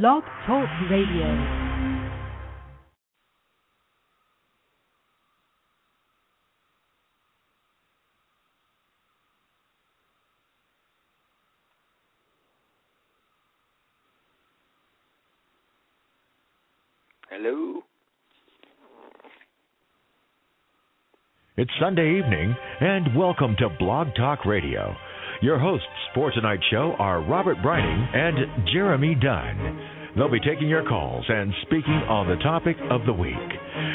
Blog Talk Radio. Hello. It's Sunday evening, and welcome to Blog Talk Radio. Your hosts for tonight's show are Robert Breining and Jeremy Dunn. They'll be taking your calls and speaking on the topic of the week.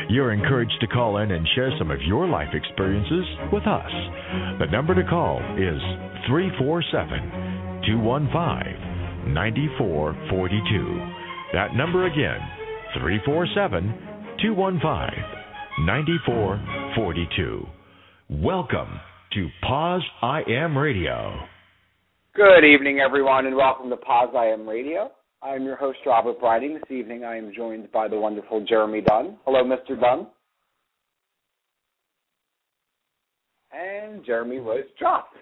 You're encouraged to call in and share some of your life experiences with us. The number to call is 347 215 9442. That number again, 347 215 9442. Welcome to Poz I Am Radio. Good evening, everyone, and welcome to Poz I Am Radio. I'm your host, Robert Breining. This evening I am joined by the wonderful Jeremy Dunn. Hello, Mr. Dunn. And Jeremy was dropped.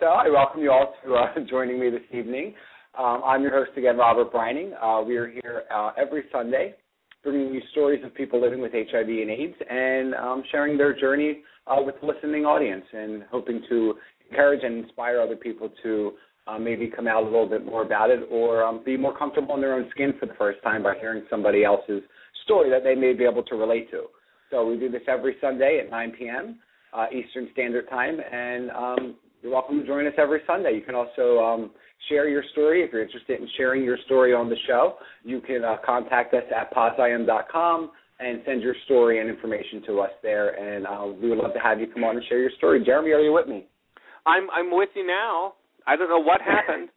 So I welcome you all to uh, joining me this evening. Um, I'm your host again, Robert Breining. Uh, we are here uh, every Sunday bringing you stories of people living with HIV and AIDS and um, sharing their journey uh, with the listening audience and hoping to encourage and inspire other people to uh, maybe come out a little bit more about it or um, be more comfortable in their own skin for the first time by hearing somebody else's story that they may be able to relate to. So we do this every Sunday at 9 p.m. Uh, Eastern Standard Time, and um, you're welcome to join us every Sunday. You can also um, share your story if you're interested in sharing your story on the show. You can uh, contact us at poziam.com and send your story and information to us there, and uh, we would love to have you come on and share your story. Jeremy, are you with me? I'm I'm with you now. I don't know what happened.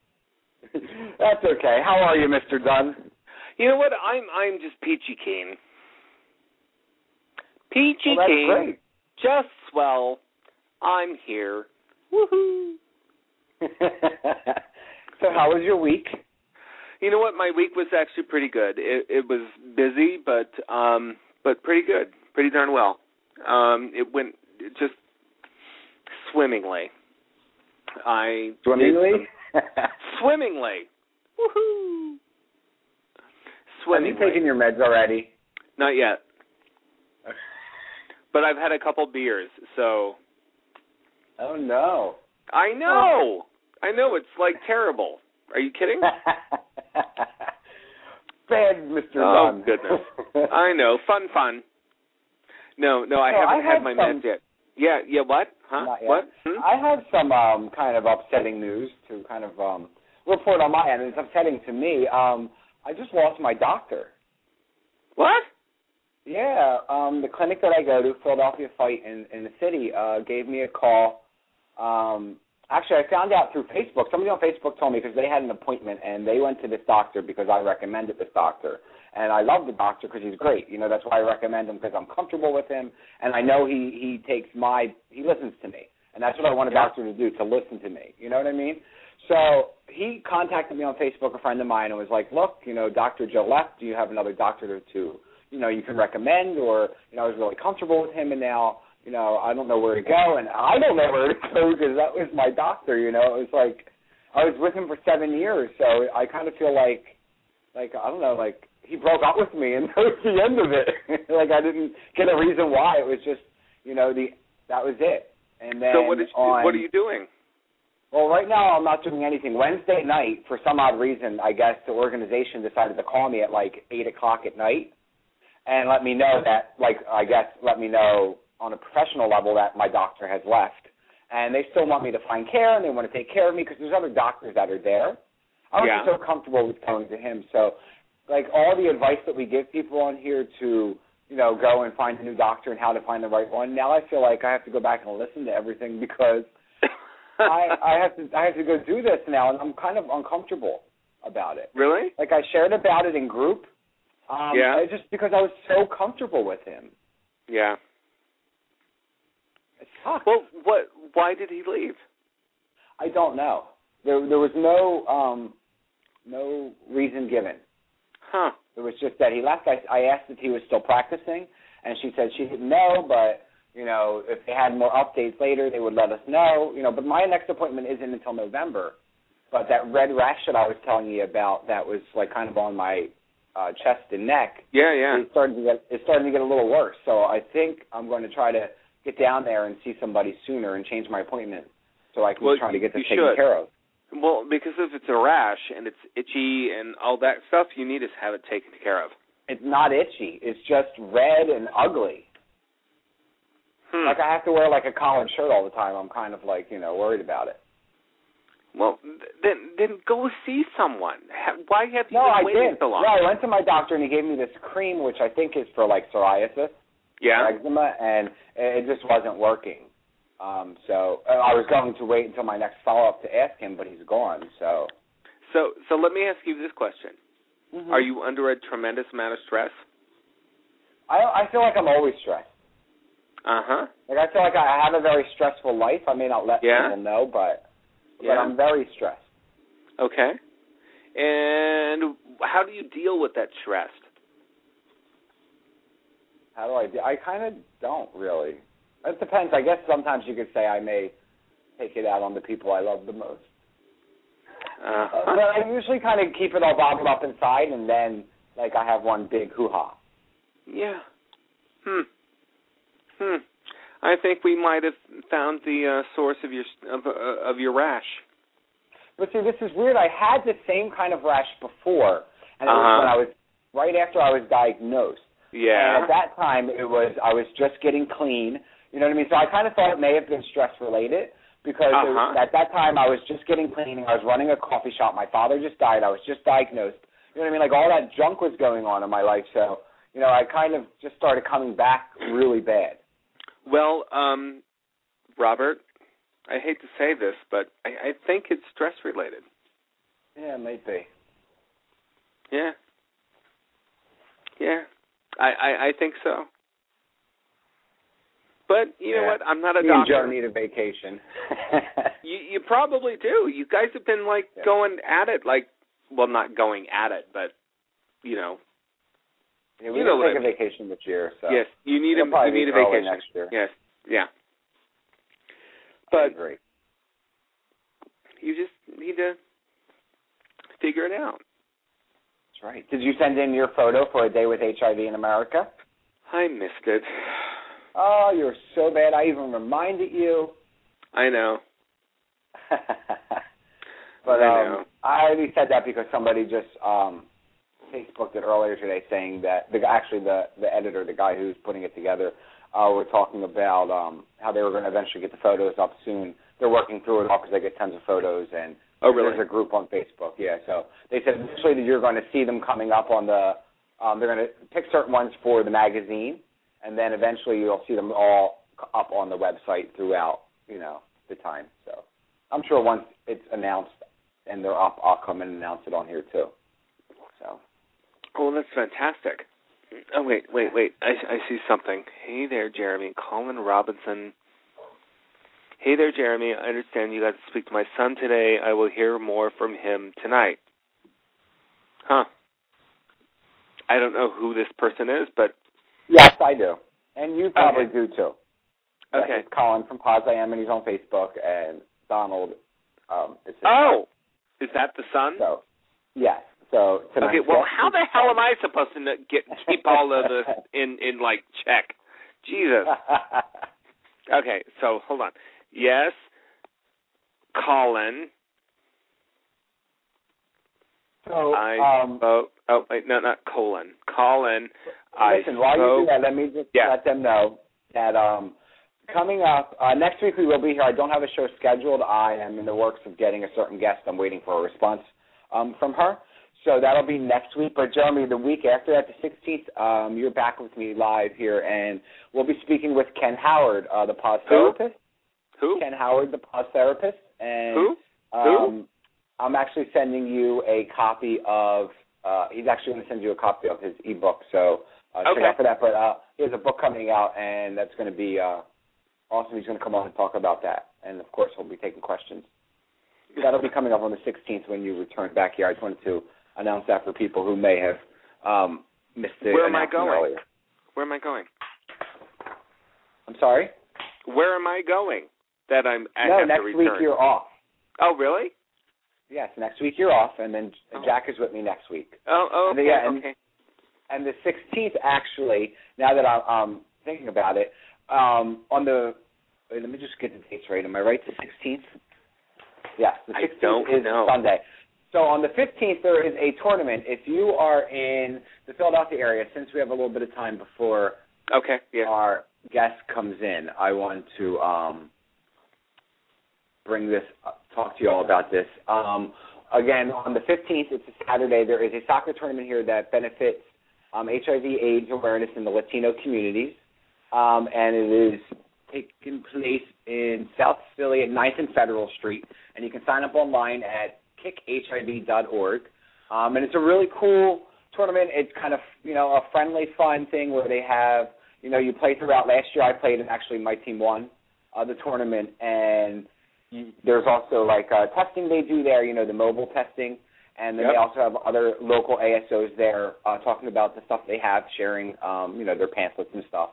That's okay. How are you, Mr. Dunn? You know what? I'm I'm just peachy keen. Peachy well, that's keen. great. Just swell. I'm here. Woohoo! so, how was your week? You know what? My week was actually pretty good. It, it was busy, but um, but pretty good, pretty darn well. Um, it went just swimmingly. I Swimmingly? swimmingly. Woohoo! Have you taken your meds already? Not yet. But I've had a couple beers, so Oh no. I know. I know it's like terrible. Are you kidding? Bad, Mr. Oh Dunn. goodness. I know. Fun fun. No, no, I So haven't had had my some- meds yet. Yeah, yeah, what? Huh? What? Hmm? I have some um, kind of upsetting news to kind of um, report on my end. It's upsetting to me. Um, I just lost my doctor. What? Yeah, um, the clinic that I go to, Philadelphia Fight in, in the city, uh, gave me a call. Um, actually, I found out through Facebook. Somebody on Facebook told me because they had an appointment and they went to this doctor because I recommended this doctor. And I love the doctor because he's great. You know, that's why I recommend him because I'm comfortable with him and I know he he takes my he listens to me. And that's what I want a doctor to do, to listen to me. You know what I mean? So he contacted me on Facebook, a friend of mine, and was like, "Look, you know, Doctor Joe left. Do you have another doctor to, you know, you can recommend?" Or, you know, I was really comfortable with him, and now, you know, I don't know where to go, and I don't know where to go because that was my doctor. You know, it was like I was with him for seven years, so I kind of feel like, like I don't know, like he broke up with me, and that was the end of it. like I didn't get a reason why. It was just, you know, the that was it. And then so what is on, what are you doing? well, right now I'm not doing anything. Wednesday night, for some odd reason, I guess the organization decided to call me at like eight o'clock at night and let me know that, like, I guess let me know on a professional level that my doctor has left, and they still want me to find care and they want to take care of me because there's other doctors that are there. I was Yeah. so comfortable with going to him. So, like, all the advice that we give people on here to, you know, go and find a new doctor and how to find the right one. Now I feel like I have to go back and listen to everything because I I have to I have to go do this now, and I'm kind of uncomfortable about it. really? Like I shared about it in group, um, Yeah. Just because I was so comfortable with him. Yeah. Sucks. Well, what? Why did he leave? I don't know. There there was no um no reason given. Huh. It was just that he left. I I asked if he was still practicing, and she said she didn't know, but you know if they had more updates later, they would let us know. You know, but my next appointment isn't until November, But that red rash that I was telling you about, that was like kind of on my uh, chest and neck. Yeah, yeah. It's starting to get it's starting to get a little worse. So I think I'm going to try to get down there and see somebody sooner and change my appointment so I can Well, try to get this taken should. care of. Well, because if it's a rash and it's itchy and all that stuff, you need to have it taken care of. It's not itchy. It's just red and ugly. Hmm. Like I have to wear like a collared shirt all the time. I'm kind of like you know worried about it. well, then then go see someone. Why have you No, been I waiting did. so long? No, I went to my doctor and he gave me this cream, which I think is for like psoriasis, yeah. eczema, and it just wasn't working. Um, so uh, I was going to wait until my next follow up to ask him, but he's gone. So So so let me ask you this question: Mm-hmm. Are you under a tremendous amount of stress? I I feel like I'm always stressed. Uh huh. Like I feel like I have a very stressful life. I may not let Yeah? people know, but but I'm very stressed. Okay. And how do you deal with that stress? How do I do? I kind of don't really. It depends. I guess sometimes you could say I may take it out on the people I love the most. Uh Uh, but I usually kind of keep it all bottled up inside, and then like I have one big hoo ha. Yeah. Hmm. Hmm. I think we might have found the uh, source of your of, uh, of your rash. But see, this is weird. I had the same kind of rash before, and it Uh-huh. was when I was right after I was diagnosed. And Yeah. at that time, it was I was just getting clean. You know what I mean? So I kind of thought it may have been stress related because it was- Uh-huh. at that time I was just getting clean. I was running a coffee shop. My father just died. I was just diagnosed. You know what I mean? Like all that junk was going on in my life. So you know, I kind of just started coming back really bad. Well, um, Robert, I hate to say this, but I, I think it's stress related. Yeah, it might be. Yeah. Yeah. I, I, I think so. But you know what? I'm not a and Joe doctor. need a vacation. You you probably do. You guys have been like Yeah. going at it like well not going at it, but you know. yeah, we You need know take I a mean. vacation this year. So Yes, you need a It'll probably you need a vacation. next year. Yes. Yeah. I But you just need to figure it out. That's right. Did you send in your photo for a day with HIV in America? I missed it. Oh, you're so bad. I even reminded you. I know. but I um, know. I only said that because somebody just um, Facebooked it earlier today, saying that the actually the the editor, the guy who's putting it together, uh, were talking about um, how they were going to eventually get the photos up soon. They're working through it all because they get tons of photos and Oh really? there's a group on Facebook. Yeah, so they said initially that you're going to see them coming up on the. Um, they're going to pick certain ones for the magazine, and then eventually you'll see them all up on the website throughout, you know, the time. So I'm sure once it's announced and they're up, I'll come and announce it on here too. So Oh, that's fantastic. Oh wait, wait, wait. I I see something. Hey there, Jeremy. Colin Robinson. Hey there, Jeremy. I understand you got to speak to my son today. I will hear more from him tonight. Huh. I don't know who this person is, but yes, I do, and you probably Okay. do too. Yes, okay. it's Colin from Poz I Am, and he's on Facebook, and Donald um, is Oh, is that the son? So yes. So Okay. Well, how the hell am I supposed to get keep all of this in in like check? Jesus. Okay, so hold on. Yes, Colin. so I um, spoke. Oh wait, no, not colon. Colin. I listen, while you do that, let me just Yeah. let them know that um, coming up uh, next week we will be here. I don't have a show scheduled. I am in the works of getting a certain guest. I'm waiting for a response um, from her. So that'll be next week. But Jeremy, the week after that, the 16th, um, you're back with me live here, and we'll be speaking with Ken Howard, uh, the pause therapist. Who? Ken Howard, the pause therapist, and Who? Um, I'm actually sending you a copy of. Uh, he's actually going to send you a copy of his ebook, so uh, check Okay. out for that. But uh, he has a book coming out, and that's going to be uh, awesome. He's going to come on and talk about that, and of course, we'll be taking questions. That'll be coming up on the 16th when you return back here. I just wanted to announce that for people who may have um, missed the Where am I going? earlier. Where am I going? I'm sorry. Where am I going? That I'm. I no, next week you're off. Oh, really? Yes, next week you're off, and then Oh. Jack is with me next week. Oh, oh And okay, yeah, and- okay. And the 16th, actually, now that I'm um, thinking about it, um, on the wait, let me just get the dates right. Am I right? The 16th. Yes, the I 16th don't is know. Sunday. So on the 15th, there is a tournament. If you are in the Philadelphia area, since we have a little bit of time before Okay, yeah. our guest comes in, I want to um, bring this, uh, talk to you all about this. Um, again, on the 15th, it's a Saturday. There is a soccer tournament here that benefits um, HIV/AIDS awareness in the Latino communities, um, and it is taking place in South Philly at 9th and Federal Street. And you can sign up online at kickhiv.org. Um, and it's a really cool tournament. It's kind of you know a friendly, fun thing where they have you know you play throughout. Last year I played, and actually my team won uh, the tournament. And you, there's also like uh, testing they do there. You know the mobile testing, and then Yep. they also have other local ASOs there uh, talking about the stuff they have, sharing um, you know their pamphlets and stuff.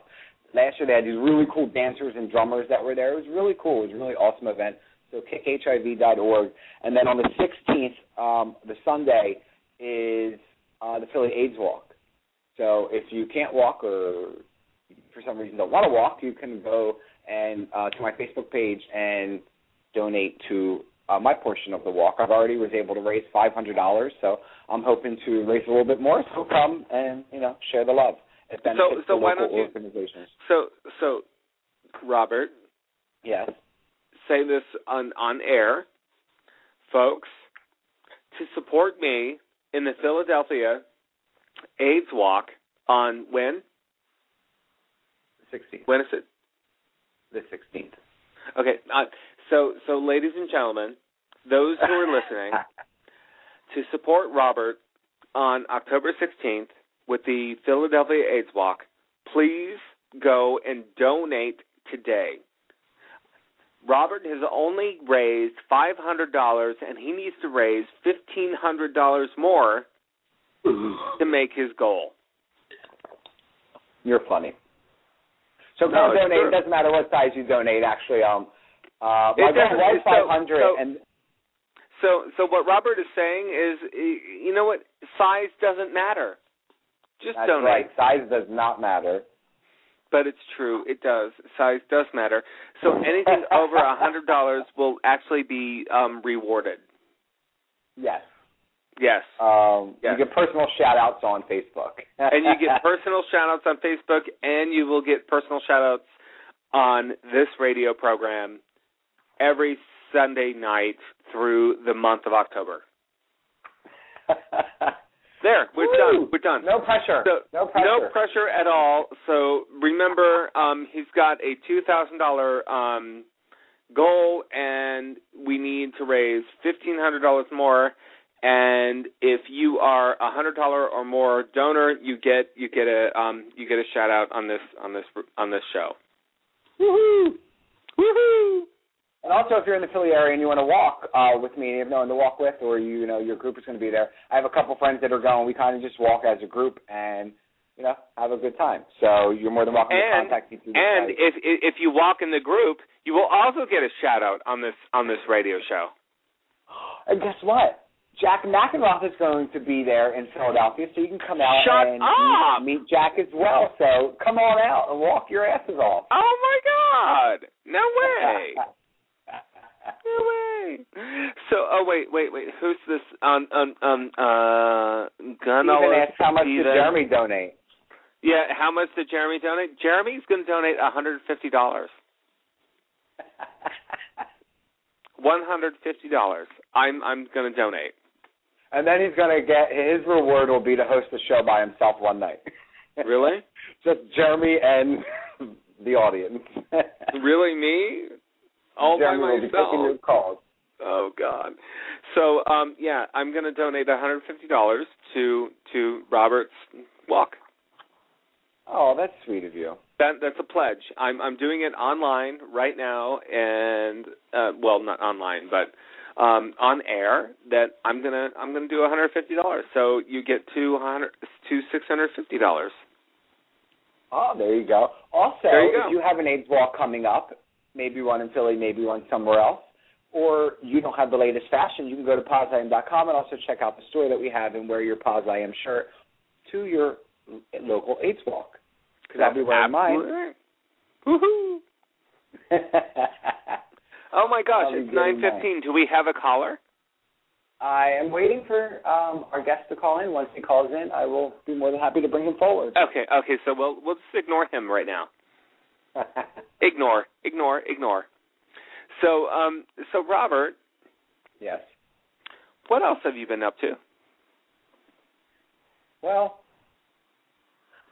Last year they had these really cool dancers and drummers that were there. It was really cool. It was a really awesome event. So kickhiv.org. And then on the 16th, um, the Sunday, is uh, the Philly AIDS Walk. So if you can't walk or for some reason don't want to walk, you can go and uh, to my Facebook page and donate to uh, my portion of the walk. I've already was able to raise five hundred dollars, so I'm hoping to raise a little bit more. So come and you know share the love. It benefits so the why don't you- organizations. So, so, Robert, Yes. say this on on air, folks, to support me in the Philadelphia AIDS Walk on when? The 16th. When is it? The 16th. Okay, uh, so so ladies and gentlemen, those who are listening, to support Robert on October 16th with the Philadelphia AIDS Walk, please go and donate today. Robert has only raised $500 and he needs to raise $1,500 more to make his goal. You're funny. So No, come donate. It doesn't matter what size you donate. Actually, um, uh, It doesn't- was so- 500, so- and So so what Robert is saying is you know what size doesn't matter. Just that's donate. right. Size does not matter. But it's true, it does. Size does matter. So anything over a hundred dollars will actually be um rewarded. Yes. Yes. Um, Yes. You get personal shout outs on Facebook. and you get personal shout outs on Facebook and you will get personal shout outs on this radio program every Sunday night through the month of October. There, we're Woo! done. We're done. no pressure. So, no pressure. No pressure at all. So remember, um, he's got a two thousand dollar um, goal, and we need to raise fifteen hundred dollars more. And if you are a hundred dollar or more donor, you get you get a um, you get a shout out on this on this on this show. Woohoo! Woohoo! And also, if you're in the Philly area and you want to walk uh, with me, and you have no one to walk with, or you, you know your group is going to be there, I have a couple friends that are going. We kind of just walk as a group and you know have a good time. So you're more than welcome to contact me through the and site. if if you walk in the group, you will also get a shout out on this on this radio show. And guess what? Jack Mackenroth is going to be there in Philadelphia, so you can come out Shut and up! Meet Jack as well. So come on out and walk your asses off. Oh my God! No way! No way. So, oh wait, wait, wait. Who's this? Um, um, um, uh, Gunnar Even ask how much did Jeremy donate. Yeah, how much did Jeremy donate? Jeremy's going to donate one hundred fifty dollars. One hundred fifty dollars. I'm I'm going to donate. and then he's going to get his reward will be to host the show by himself one night. Really? Just Jeremy and the audience. really, me? All Jeremy by will be myself? taking your calls. Oh God. So um yeah, I'm gonna donate hundred fifty dollars to to Robert's walk. Oh, that's sweet of you. That that's a pledge. I'm I'm doing it online right now and uh well not online but um on air that I'm gonna I'm gonna do hundred fifty dollars. So you get two hundred to six hundred fifty dollars. Oh, there you go. Also, you go. if you have an AIDS walk coming up, maybe one in Philly, maybe one somewhere else, or you don't have the latest fashion, you can go to pozIam.com and also check out the store that we have and wear your Poz I Am shirt to your local AIDS walk. Because I'll be wearing mine. Woohoo! oh my gosh, it's nine fifteen. Do we have a caller? I am waiting for um, our guest to call in. Once he calls in, I will be more than happy to bring him forward. Okay, okay, so we'll we'll just ignore him right now. Ignore, ignore, ignore. So, um, so Robert, yes. what else have you been up to? Well,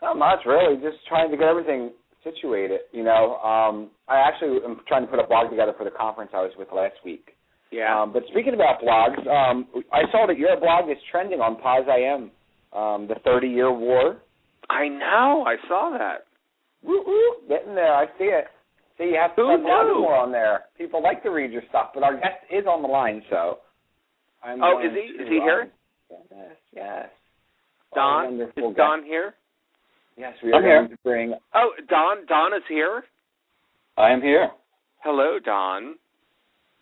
not much really. Just trying to get everything situated. You know, um, I actually am trying to put a blog together for the conference I was with last week. Yeah. Um, but speaking about blogs, um, I saw that your blog is trending on Pause IM, um, the 30 Year War. I know. I saw that. Woo woo, getting there. I see it. See, you have to Who spend a lot more on there. People like to read your stuff, but our guest is on the line, so. I'm Oh, is he? to, Is he here? um, Yes, yes. Don, is guest. Don here? Yes, we are I'm going here. to bring. Oh, Don. Don is here. I am here. Hello, Don.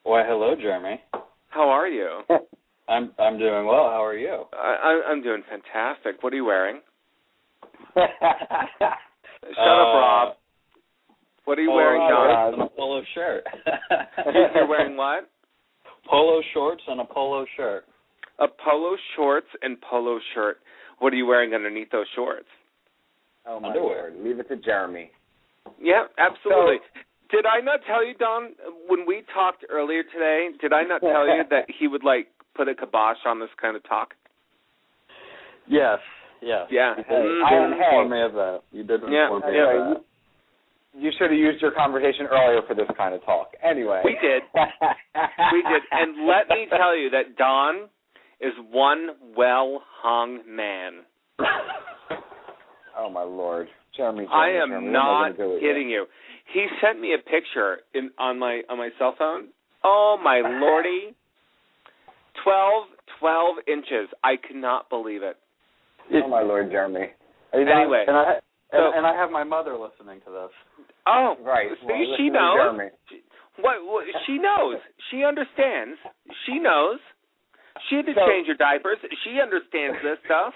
Why, hello, Jeremy. How are you? I'm I'm doing well. How are you? I, I- I'm doing fantastic. What are you wearing? Shut Shut up, Rob. Uh, what are you wearing, Don? Don? And a polo shirt. You're wearing what? Polo shorts and a polo shirt. A polo shorts and polo shirt. What are you wearing underneath those shorts? Oh my Underwear. lord! Leave it to Jeremy. Yeah, absolutely. did I not tell you, Don, when we talked earlier today? Did I not tell you that he would like put a kibosh on this kind of talk? Yes. Yes. Yeah. You did, Mhm. you did Hey. inform me of that. You did Yeah, inform me yeah. of that. You should have used your conversation earlier for this kind of talk. Anyway, We did. We did. And let me tell you that Don is one well hung man. oh my lord, Jeremy. Jeremy I am what am not I gonna do with kidding you. He sent me a picture in on my on my cell phone. Oh my lordy. Twelve twelve inches. I cannot believe it. Oh my lord, Jeremy. You done? Anyway. And I So- and, and I have my mother listening to this. Oh, Right. See, well, she knows. Jeremy. What, what? She knows. She understands. She knows. She had to So- change your diapers. She understands this stuff.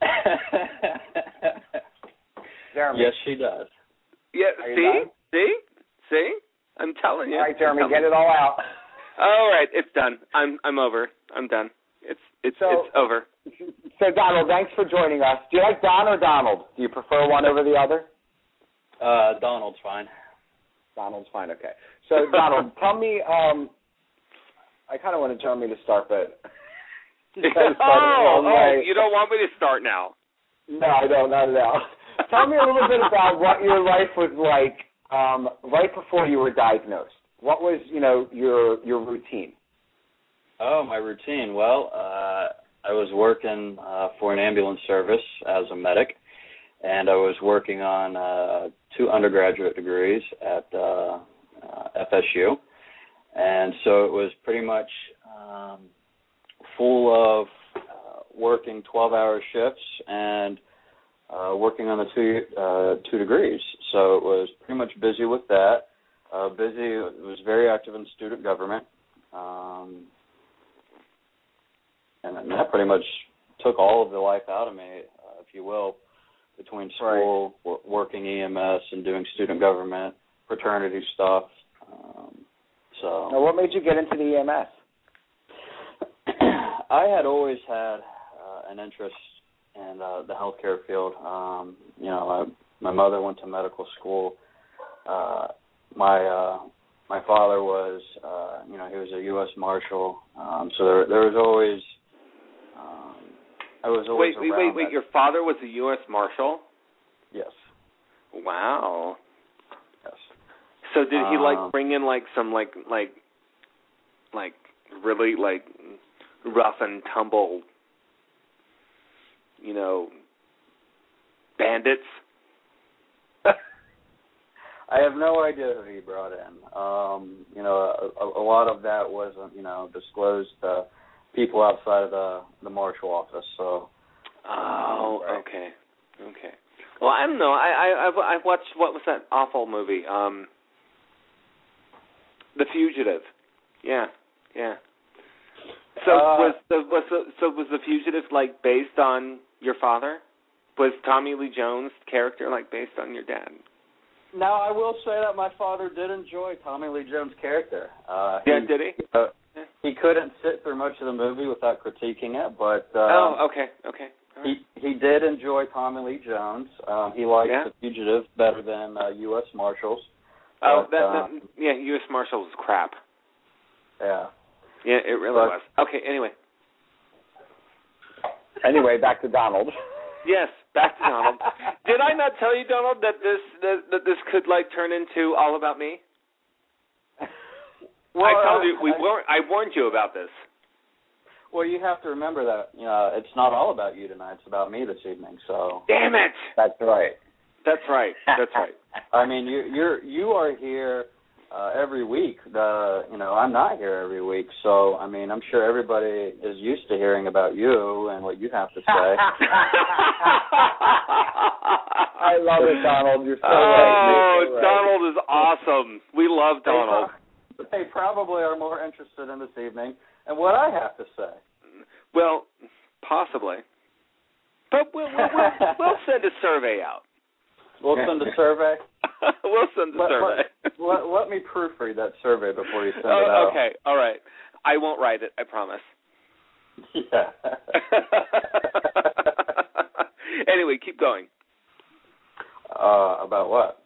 Jeremy. yes, she does. Yeah. See, done? see, see. I'm telling you. All right, Jeremy, get it all out. All right, it's done. I'm I'm over. I'm done. It's it's So- it's over. So, Donald, thanks for joining us. Do you like Don or Donald? Do you prefer one over the other? Uh, Donald's fine. Donald's fine. Okay. So, Donald, tell me. Um, I kind of want to tell me to start, but oh, oh, you don't want me to start now. No, I don't. Not at all. Tell me a little bit about what your life was like um, right before you were diagnosed. What was, you know, your your routine? Oh, my routine. Well, uh, I was working uh, for an ambulance service as a medic, and I was working on uh, two undergraduate degrees at uh, uh, FSU, and so it was pretty much um, full of uh, working 12-hour shifts and uh, working on the two uh, two degrees. So it was pretty much busy with that. Uh, busy. Was very active in student government. Um, and that pretty much took all of the life out of me, uh, if you will, between school, wor- working EMS, and doing student government, fraternity stuff. Um, Now, what made you get into the EMS? I had always had uh, an interest in uh, the healthcare field. Um, you know, my, my mother went to medical school. Uh, my uh, my father was, uh, you know, he was a U.S. Marshal. Um, so there there was always I was always Wait, wait, around wait, wait. Your father was a U.S. Marshal. yes, Wow. yes. So did he Um, like bring in like some like like like really like rough and tumble, you know, bandits? I have no idea who he brought in. Um, you know, a, a lot of that wasn't, you know, disclosed to people outside of the the marshal office. So, Oh, Right. okay, okay. Well, I don't know. I I I've, I've watched what was that awful movie? Um, The Fugitive. Yeah, yeah. So Uh, was the was the so was the fugitive like based on your father? Was Tommy Lee Jones' character like based on your dad? Now I will say that my father did enjoy Tommy Lee Jones' character. Uh, Yeah, he, did he? Uh, he couldn't sit through much of the movie without critiquing it, but uh, oh, okay, okay. Right. he he did enjoy Tommy Lee Jones. Um, he liked Yeah. The Fugitive better than uh, U.S. Marshals. oh, but, that, uh, that yeah, U.S. Marshals is crap. Yeah. Yeah, it really But- was. Okay, anyway. Anyway, back to Donald. Yes, back to Donald. Did I not tell you, Donald, that this that, that this could like turn into all about me? I told you we I- war- I warned you about this. Well, you have to remember that you know it's not all about you tonight; it's about me this evening. So, Damn it. That's right. That's right. That's right. I mean, you you're you are here uh, every week. The you know I'm not here every week, so I mean I'm sure everybody is used to hearing about you and what you have to say. I love it, Donald. You're so oh, right. You're so right. Donald is awesome. We love Donald. They probably are more interested in this evening and what I have to say. Well, possibly. But we'll we'll, we'll, we'll send a survey out. We'll send a survey. we'll send a Let- survey. Let, let me proofread that survey before you send it oh, out. okay. All right. I won't write it. I promise. Yeah. anyway, keep going. uh, about what?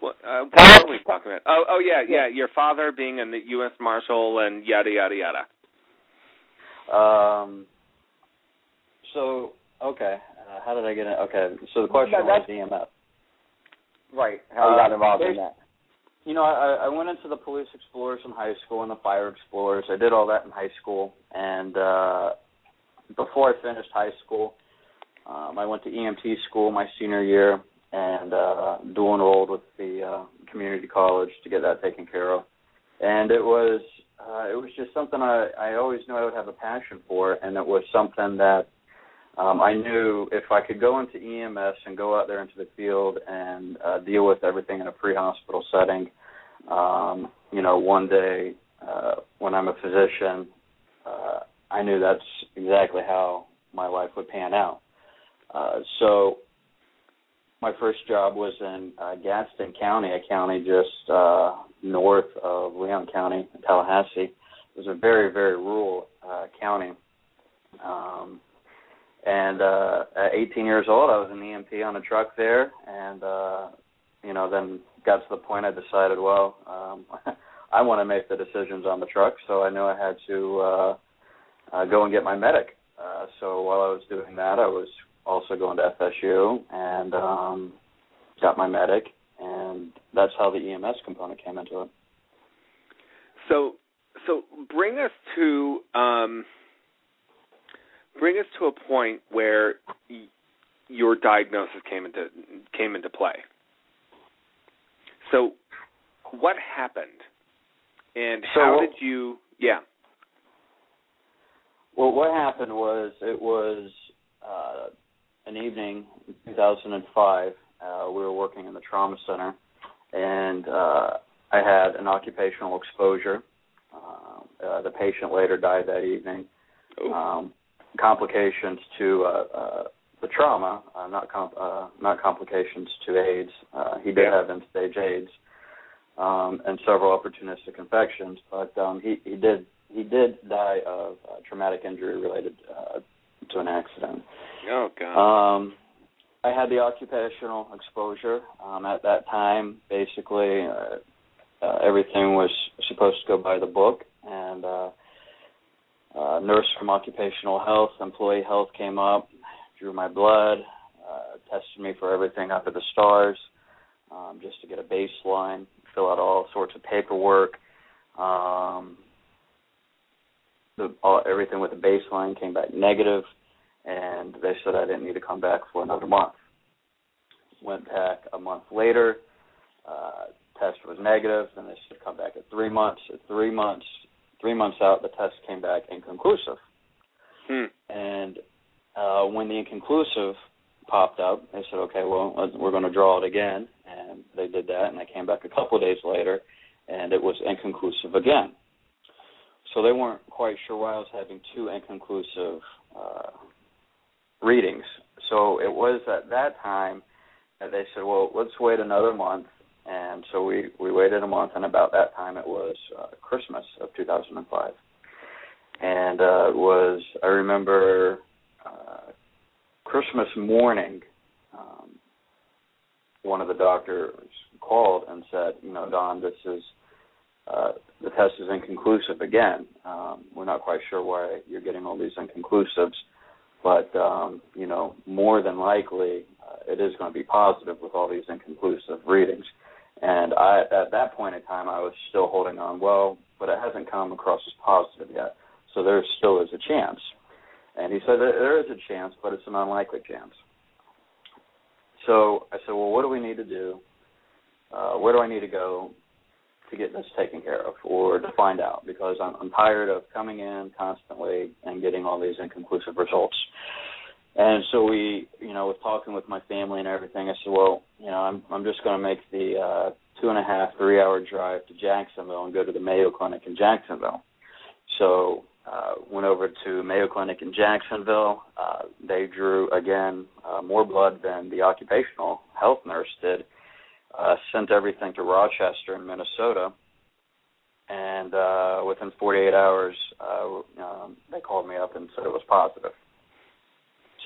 What, uh, what were we talking about? Oh, oh yeah, yeah. Your father being in the U.S. Marshal and yada yada yada. Um. So okay, uh, how did I get in? Okay, so the question That- was that's- EMS. Right. How you got Uh, involved in that? You know, I, I went into the police explorers in high school and the fire explorers. I did all that in high school, and uh, before I finished high school, um, I went to EMT school my senior year and uh, dual enrolled with the uh, community college to get that taken care of. And it was uh, it was just something I, I always knew I would have a passion for, and it was something that um, I knew if I could go into EMS and go out there into the field and uh, deal with everything in a pre-hospital setting, um, you know, one day uh, when I'm a physician, uh, I knew that's exactly how my life would pan out. Uh, so my first job was in uh, Gadsden County, a county just uh, north of Leon County, Tallahassee. It was a very, very rural uh, county. Um, and uh, at 18 years old, I was an EMT on a truck there, and uh, you know, then got to the point I decided, well, um, I want to make the decisions on the truck, so I knew I had to uh, uh, go and get my medic. Uh, so while I was doing that, I was also going to FSU and um, got my medic, and that's how the EMS component came into it. So, so bring us to um, bring us to a point where y- your diagnosis came into came into play. So, what happened, and So how did you? Yeah. Well, what happened was it was uh, an evening in 2005. Uh, we were working in the trauma center, and uh, I had an occupational exposure. Uh, uh, the patient later died that evening. Um, complications to uh, uh, the trauma, uh, not com- uh, not complications to AIDS. Uh, he did Yeah. have end-stage AIDS um, and several opportunistic infections, but um, he he did he did die of uh, traumatic injury related uh, to an accident. oh God. Um, I had the occupational exposure. Um, at that time, basically, uh, uh, everything was supposed to go by the book, and uh, uh, nurse from occupational health, employee health came up, drew my blood, uh, tested me for everything up at the stars, um, just to get a baseline, fill out all sorts of paperwork. Um, the, all, everything with the baseline came back negative, and they said I didn't need to come back for another month. Went back a month later. Uh, test was negative, and they said come back at three months. At three months, three months out, the test came back inconclusive. Hmm. And uh, when the inconclusive popped up, they said, okay, well, we're going to draw it again. And they did that, and I came back a couple of days later, and it was inconclusive again. so they weren't quite sure why I was having two inconclusive uh, readings. So it was at that time that they said, "Well, let's wait another month." And so we we waited a month, and about that time it was uh, Christmas of 2005, and uh, it was I remember uh, Christmas morning. Um, one of the doctors called and said, "You know, Don, this is." Uh, the test is inconclusive again. Um, we're not quite sure why you're getting all these inconclusives but um, you know, more than likely, uh, it is going to be positive with all these inconclusive readings. And I, at that point in time, I was still holding on. Well, but it hasn't come across as positive yet, so there still is a chance. And he said there is a chance, but it's an unlikely chance. So I said, well, what do we need to do? Uh, where do I need to go to get this taken care of or to find out because I'm, I'm tired of coming in constantly and getting all these inconclusive results. And so we, you know, with talking with my family and everything, I said, well, you know, I'm I'm just going to make the uh, two and a half, three hour drive to Jacksonville and go to the Mayo Clinic in Jacksonville. So uh, went over to Mayo Clinic in Jacksonville. Uh, they drew again uh, more blood than the occupational health nurse did uh, sent everything to Rochester in Minnesota, and uh, within 48 hours, uh, um, they called me up and said it was positive.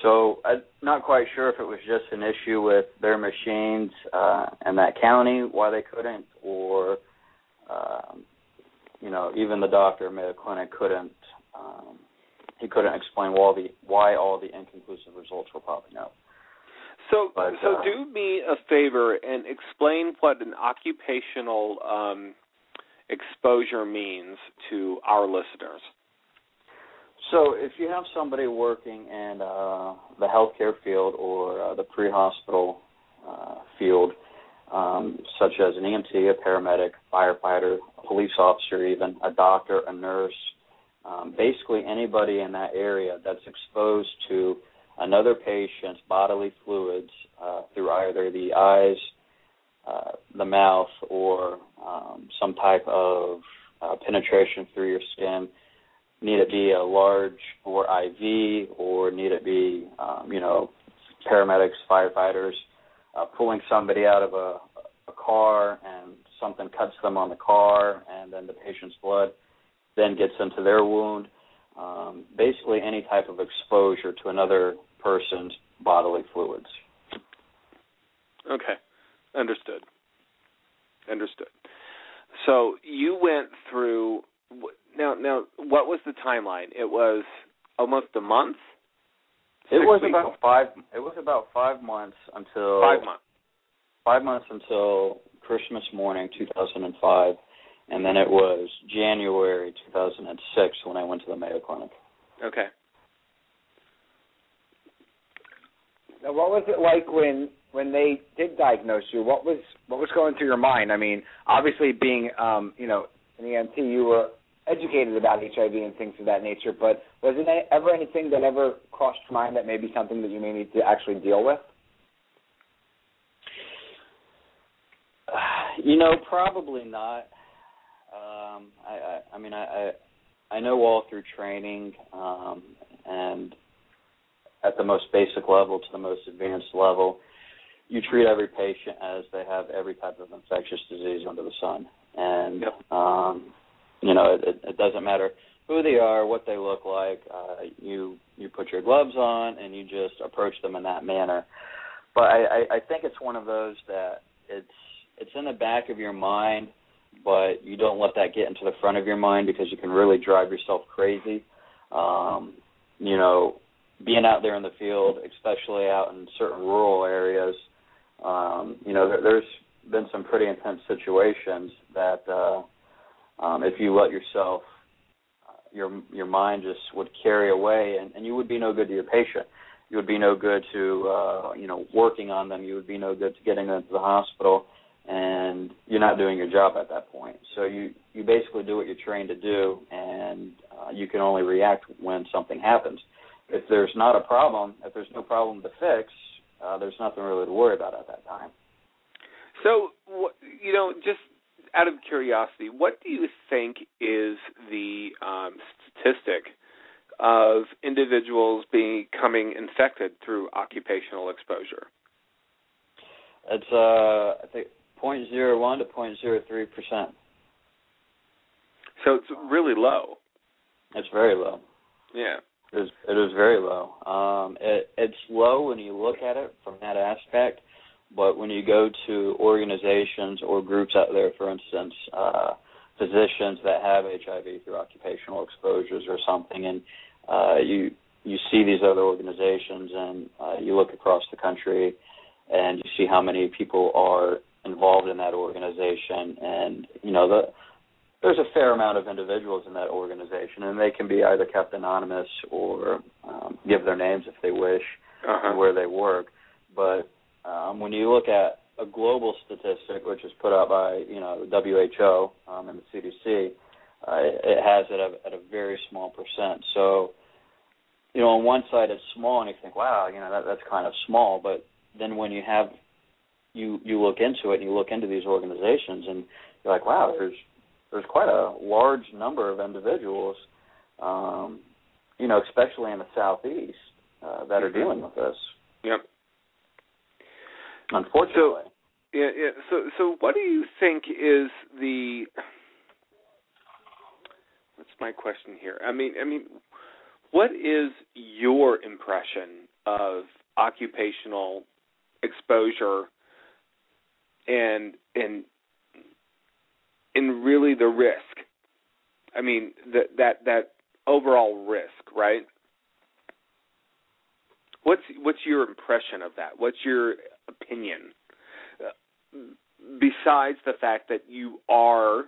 So I'm not quite sure if it was just an issue with their machines uh, in that county why they couldn't, or um, you know even the doctor at Mayo Clinic couldn't. Um, he couldn't explain why the why all the inconclusive results were popping up. So, but, so uh, do me a favor and explain what an occupational um, exposure means to our listeners. So, if you have somebody working in uh, the healthcare field or uh, the pre-hospital uh, field, um, such as an EMT, a paramedic, firefighter, a police officer, even a doctor, a nurse, um, basically anybody in that area that's exposed to another patient's bodily fluids uh, through either the eyes, uh, the mouth, or um, some type of uh, penetration through your skin. Need it be a large or IV, or need it be, um, you know, paramedics, firefighters, uh, pulling somebody out of a, a car and something cuts them on the car, and then the patient's blood then gets into their wound um, basically any type of exposure to another person's bodily fluids. Okay, understood. Understood. So you went through now. Now, what was the timeline? It was almost a month. It was weeks? about five. It was about five months until five months. Five months until Christmas morning, 2005 and then it was January 2006 when I went to the Mayo Clinic. Okay. Now, what was it like when when they did diagnose you? What was what was going through your mind? I mean, obviously being um, you know an EMT, you were educated about HIV and things of that nature. But was it ever anything that ever crossed your mind that may be something that you may need to actually deal with? You know, probably not. Um, I, I, I mean, I, I, I know all through training, um, and at the most basic level to the most advanced level, you treat every patient as they have every type of infectious disease under the sun, and yep. um, you know, it, it doesn't matter who they are, what they look like. Uh, you you put your gloves on and you just approach them in that manner. But I, I, I think it's one of those that it's it's in the back of your mind but you don't let that get into the front of your mind because you can really drive yourself crazy. Um, you know, being out there in the field, especially out in certain rural areas, um, you know, there, there's been some pretty intense situations that uh, um, if you let yourself, uh, your your mind just would carry away, and, and you would be no good to your patient. You would be no good to uh, you know working on them. You would be no good to getting them to the hospital and you're not doing your job at that point. So you you basically do what you're trained to do, and uh, you can only react when something happens. If there's not a problem, if there's no problem to fix, uh, there's nothing really to worry about at that time. So you know, just out of curiosity, what do you think is the um, statistic of individuals becoming infected through occupational exposure? It's uh, I think 0.01 to 0.03 percent. So it's really low. It's very low. Yeah. It is, it is very low. Um, it, it's low when you look at it from that aspect, but when you go to organizations or groups out there, for instance, uh, physicians that have HIV through occupational exposures or something, and uh, you you see these other organizations and uh, you look across the country and you see how many people are involved in that organization, and you know the there's a fair amount of individuals in that organization, and they can be either kept anonymous or um, give their names if they wish uh-huh. and where they work. But um, when you look at a global statistic, which is put out by you know the WHO um, and the CDC, uh, it, has it at, at a very small percent. So, you know, on one side it's small, and you think, wow, you know, that, that's kind of small. But then when you have you you look into it and you look into these organizations, and you're like, wow, there's there's quite a large number of individuals, um, you know, especially in the southeast, uh, that are mm-hmm. dealing with this. Yep. Unfortunately. So, yeah, yeah. So, so what do you think is the? What's my question here? I mean, I mean, what is your impression of occupational exposure and and and really the risk. I mean that that that overall risk, right? What's what's your impression of that? What's your opinion? Besides the fact that you are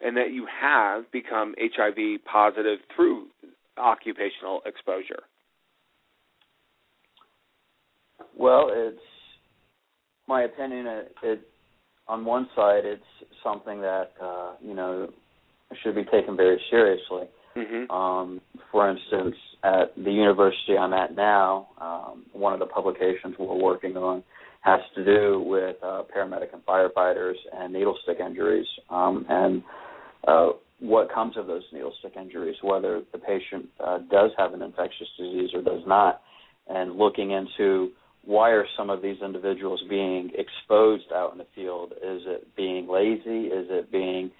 and that you have become HIV positive through occupational exposure. Well, it's my opinion. It, it on one side, it's something that uh, you know should be taken very seriously. Mm-hmm. Um, for instance, at the university I'm at now, um, one of the publications we're working on has to do with uh, paramedic and firefighters and needle stick injuries, um, and uh, what comes of those needle stick injuries, whether the patient uh, does have an infectious disease or does not, and looking into why are some of these individuals being exposed out in the field? Is it being lazy? Is it being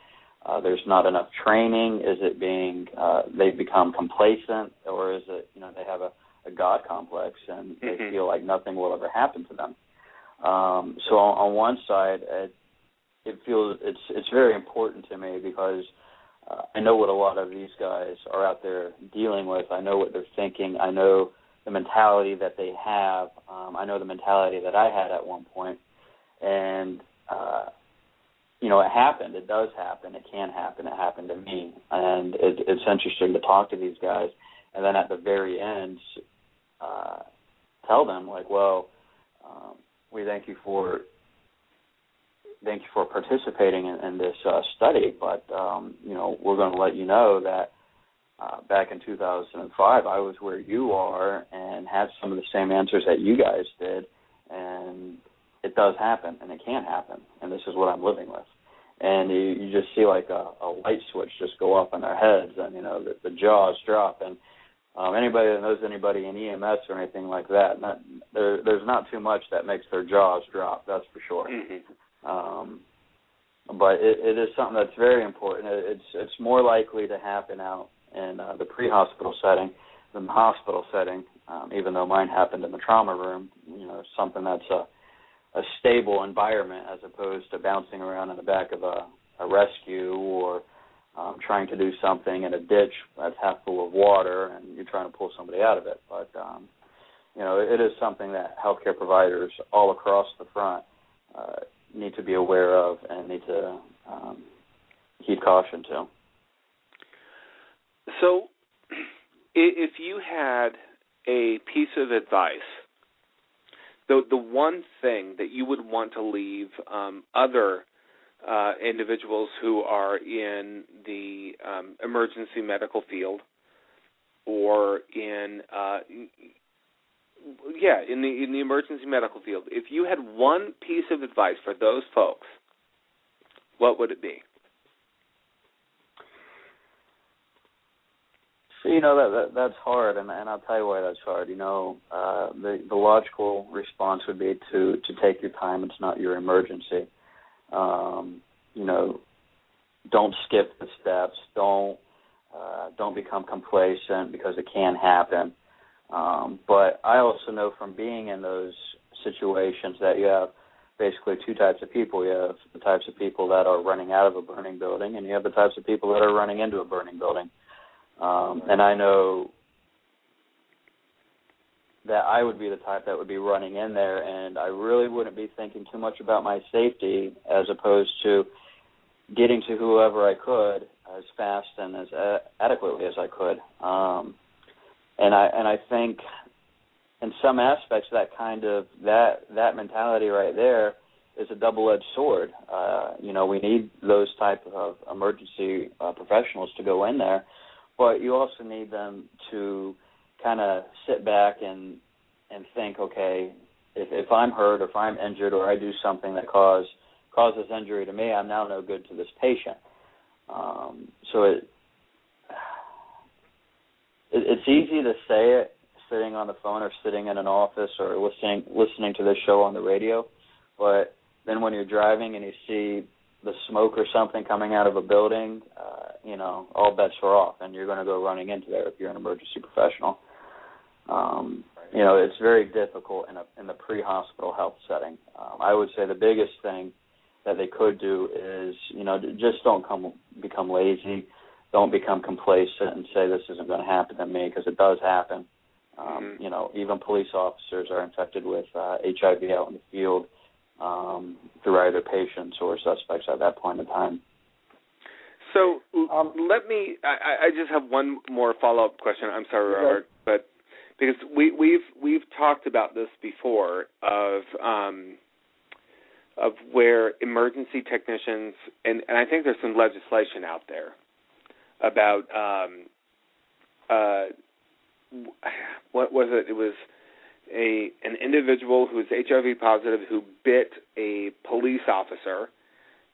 uh, there's not enough training? Is it being uh, they've become complacent, or is it you know they have a, a god complex and they mm-hmm. feel like nothing will ever happen to them? Um, so on, on one side, it, it feels it's it's very important to me because uh, I know what a lot of these guys are out there dealing with. I know what they're thinking. I know the mentality that they have. Um, I know the mentality that I had at one point, and uh, you know, it happened. It does happen. It can happen. It happened to me, and it, it's interesting to talk to these guys, and then at the very end, uh, tell them like, well, um, we thank you for thank you for participating in, in this uh, study, but um, you know, we're going to let you know that uh, back in 2005, I was where you are and had some of the same answers that you guys did, and it does happen, and it can happen, and this is what I'm living with. And you, you just see like a, a light switch just go off in their heads, and you know the, the jaws drop. And um, anybody that knows anybody in EMS or anything like that, not, there, there's not too much that makes their jaws drop. That's for sure. Mm-hmm. Um, but it, it is something that's very important. It, it's it's more likely to happen out in uh, the pre-hospital setting than the hospital setting. Um, even though mine happened in the trauma room, you know, something that's a a stable environment as opposed to bouncing around in the back of a, a rescue or um, trying to do something in a ditch that's half full of water and you're trying to pull somebody out of it. But um, you know, it is something that healthcare providers all across the front uh, need to be aware of and need to um, heed caution to. So, if you had a piece of advice, the the one thing that you would want to leave um, other uh, individuals who are in the um, emergency medical field or in uh, yeah in the in the emergency medical field, if you had one piece of advice for those folks, what would it be? You know that, that that's hard, and and I'll tell you why that's hard. You know, uh, the the logical response would be to to take your time. It's not your emergency. Um, you know, don't skip the steps. Don't uh, don't become complacent because it can happen. Um, but I also know from being in those situations that you have basically two types of people. You have the types of people that are running out of a burning building, and you have the types of people that are running into a burning building. Um, and I know that I would be the type that would be running in there, and I really wouldn't be thinking too much about my safety as opposed to getting to whoever I could as fast and as uh, adequately as I could. Um, and I and I think in some aspects that kind of that that mentality right there is a double-edged sword. Uh, you know, we need those type of emergency uh, professionals to go in there, but you also need them to kind of sit back and and think, okay, if if I'm hurt or if I'm injured or I do something that cause causes injury to me, I'm now no good to this patient. Um, so it, it it's easy to say it sitting on the phone or sitting in an office or listening listening to this show on the radio, but then when you're driving and you see the smoke or something coming out of a building, uh, you know, all bets are off, and you're going to go running into there if you're an emergency professional. Um, you know, it's very difficult in a in the pre-hospital health setting. Um, I would say the biggest thing that they could do is, you know, just don't come become lazy, don't become complacent and say this isn't going to happen to me because it does happen. Um, mm-hmm. You know, even police officers are infected with uh, HIV out in the field um, through either patients or suspects at that point in time. So um, let me. I, I just have one more follow up question. I'm sorry, Robert, but because we, we've we've talked about this before of um, of where emergency technicians and, and I think there's some legislation out there about um, uh, what was it? It was a an individual who's HIV positive who bit a police officer,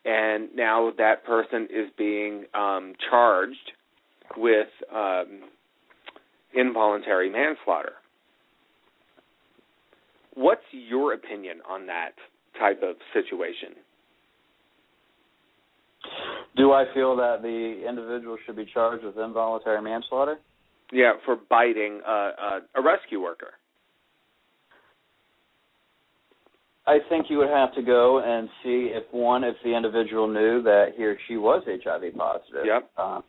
and now that person is being um, charged with um, involuntary manslaughter. What's your opinion on that type of situation? Do I feel that the individual should be charged with involuntary manslaughter? Yeah, for biting uh, uh, a rescue worker. I think you would have to go and see if one, if the individual knew that he or she was HIV positive. Yep. Uh,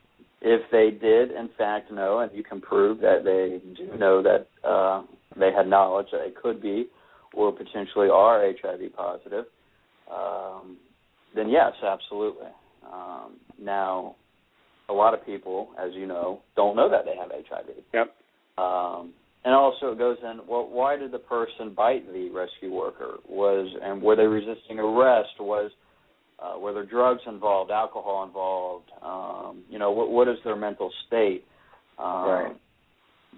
if they did, in fact, know, and you can prove that they do know that uh, they had knowledge that they could be or potentially are HIV positive, um, then yes, absolutely. Um, now, a lot of people, as you know, don't know that they have HIV. Yep. Um, and also it goes in well why did the person bite the rescue worker? Was and were they resisting arrest? Was uh, were there drugs involved alcohol involved? Um, you know what what is their mental state? Um, right.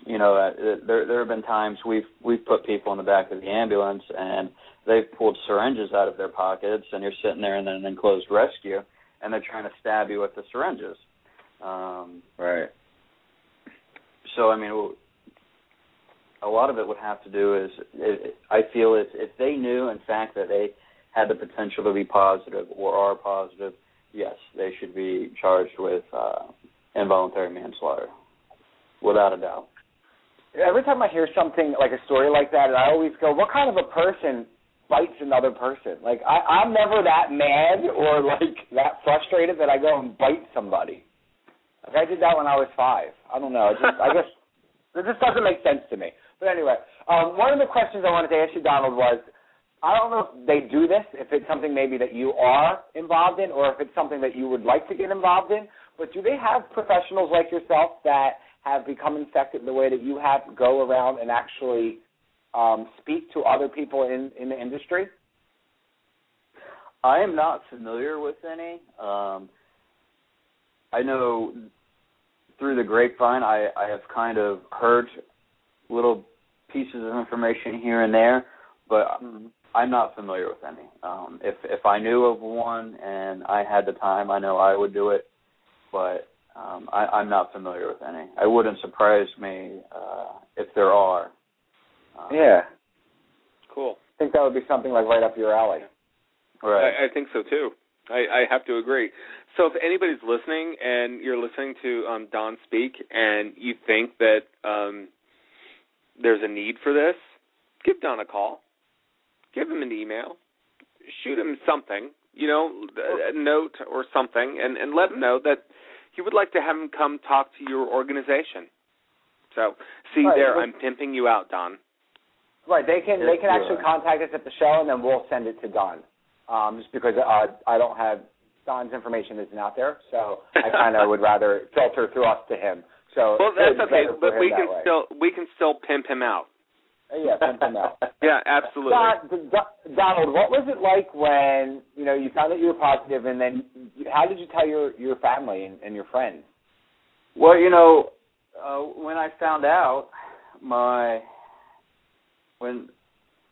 you know uh, there there have been times we've we've put people in the back of the ambulance and they've pulled syringes out of their pockets and you're sitting there in an enclosed rescue and they're trying to stab you with the syringes. Um, right. so i mean a lot of it would have to do is it, I feel if if they knew in fact that they had the potential to be positive or are positive, yes, they should be charged with uh, involuntary manslaughter, without a doubt. Every time I hear something like a story like that, I always go, "What kind of a person bites another person?" Like I, I'm never that mad or like that frustrated that I go and bite somebody. Like I did that when I was five. I don't know. It just, I guess it just doesn't make sense to me. But anyway, um, one of the questions I wanted to ask you, Donald, was I don't know if they do this, if it's something maybe that you are involved in, or if it's something that you would like to get involved in. But do they have professionals like yourself that have become infected in the way that you have go around and actually um, speak to other people in, in the industry? I am not familiar with any. Um, I know through the grapevine, I, I have kind of heard little pieces of information here and there, but mm-hmm. I'm not familiar with any. Um, if if I knew of one and I had the time, I know I would do it. But um, I, I'm not familiar with any. It wouldn't surprise me uh, if there are. Um, yeah. Cool. I think that would be something like right up your alley. Right. I, I think so too. I, I have to agree. So if anybody's listening and you're listening to um, Don speak and you think that um, there's a need for this, give Don a call, give him an email, shoot him something, you know, a note or something, and, and let him know that you would like to have him come talk to your organization. So, see right. there, I'm pimping you out, Don. Right, they can they can actually contact us at the show, and then we'll send it to Don. Um, just because uh, I don't have Don's information isn't out there, so I kind of would rather filter through us to him. So well, that's okay, but we can still we can still pimp him out. Uh, yeah, pimp him out. yeah, absolutely. Don, Donald, what was it like when you know you found that you were positive, and then how did you tell your your family and, and your friends? Well, you know, uh, when I found out, my when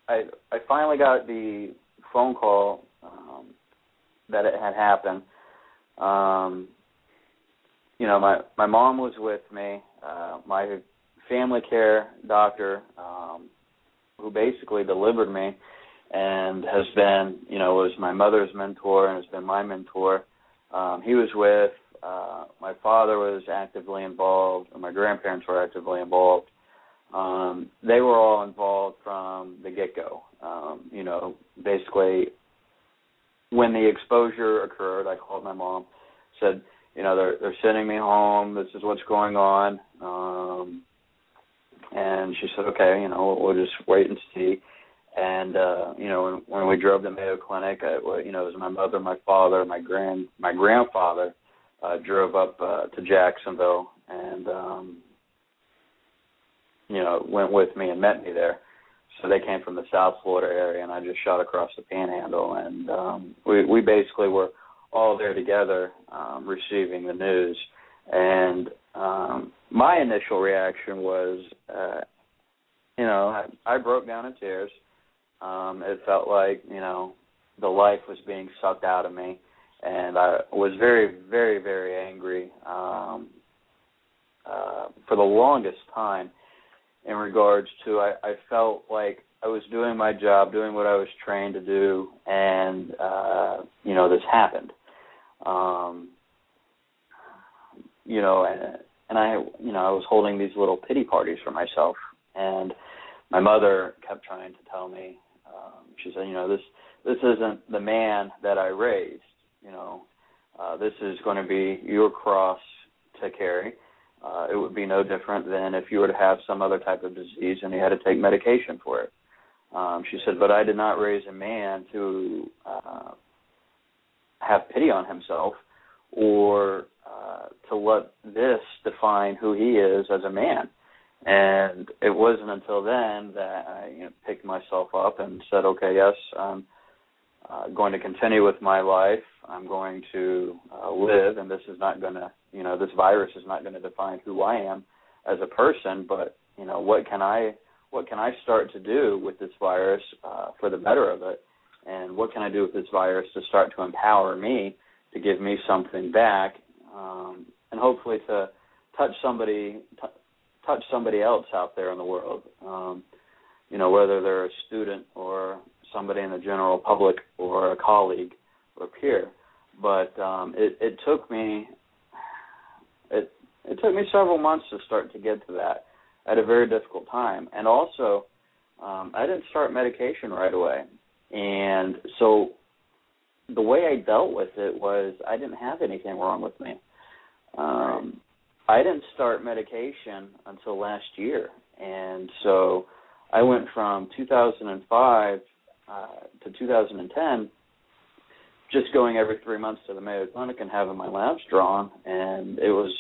I I finally got the phone call um, that it had happened. Um, you know, my my mom was with me. Uh, my family care doctor, um, who basically delivered me, and has been, you know, was my mother's mentor and has been my mentor. Um, he was with. Uh, my father was actively involved, and my grandparents were actively involved. Um, they were all involved from the get go. Um, you know, basically when the exposure occurred, I called my mom, said, you know, they're they're sending me home. This is what's going on. Um, and she said, okay, you know, we'll just wait and see. And uh, you know, when, when we drove to Mayo Clinic, I, you know, it was my mother, my father, my grand, my grandfather uh, drove up uh, to Jacksonville, and um, you know, went with me and met me there. So they came from the South Florida area, and I just shot across the Panhandle, and um, we we basically were all there together, um, receiving the news. And um, my initial reaction was, uh, you know, I, I broke down in tears. Um, it felt like you know the life was being sucked out of me, and I was very, very, very angry um, uh, for the longest time in regards to I, I felt like I was doing my job, doing what I was trained to do, and uh, you know this happened. Um, you know, and and I you know I was holding these little pity parties for myself, and my mother kept trying to tell me. Um, she said, you know, this this isn't the man that I raised. You know, uh, this is going to be your cross to carry uh, it would be no different than if you were to have some other type of disease and you had to take medication for it. Um, she said, but I did not raise a man to uh, have pity on himself or uh, to let this define who he is as a man. And it wasn't until then that I you know, picked myself up and said, okay, yes, I'm uh, going to continue with my life. I'm going to uh, live, and this is not going to you know this virus is not going to define who I am as a person, but you know what can I what can I start to do with this virus uh, for the better of it, and what can I do with this virus to start to empower me to give me something back, um, and hopefully to touch somebody t- touch somebody else out there in the world. Um, you know whether they're a student or somebody in the general public or a colleague or peer. But um, it, it took me it it took me several months to start to get to that at a very difficult time, and also um, I didn't start medication right away, and so the way I dealt with it was I didn't have anything wrong with me. Um, I didn't start medication until last year, and so I went from 2005 uh, to 2010 just going every three months to the Mayo Clinic and having my labs drawn, and it was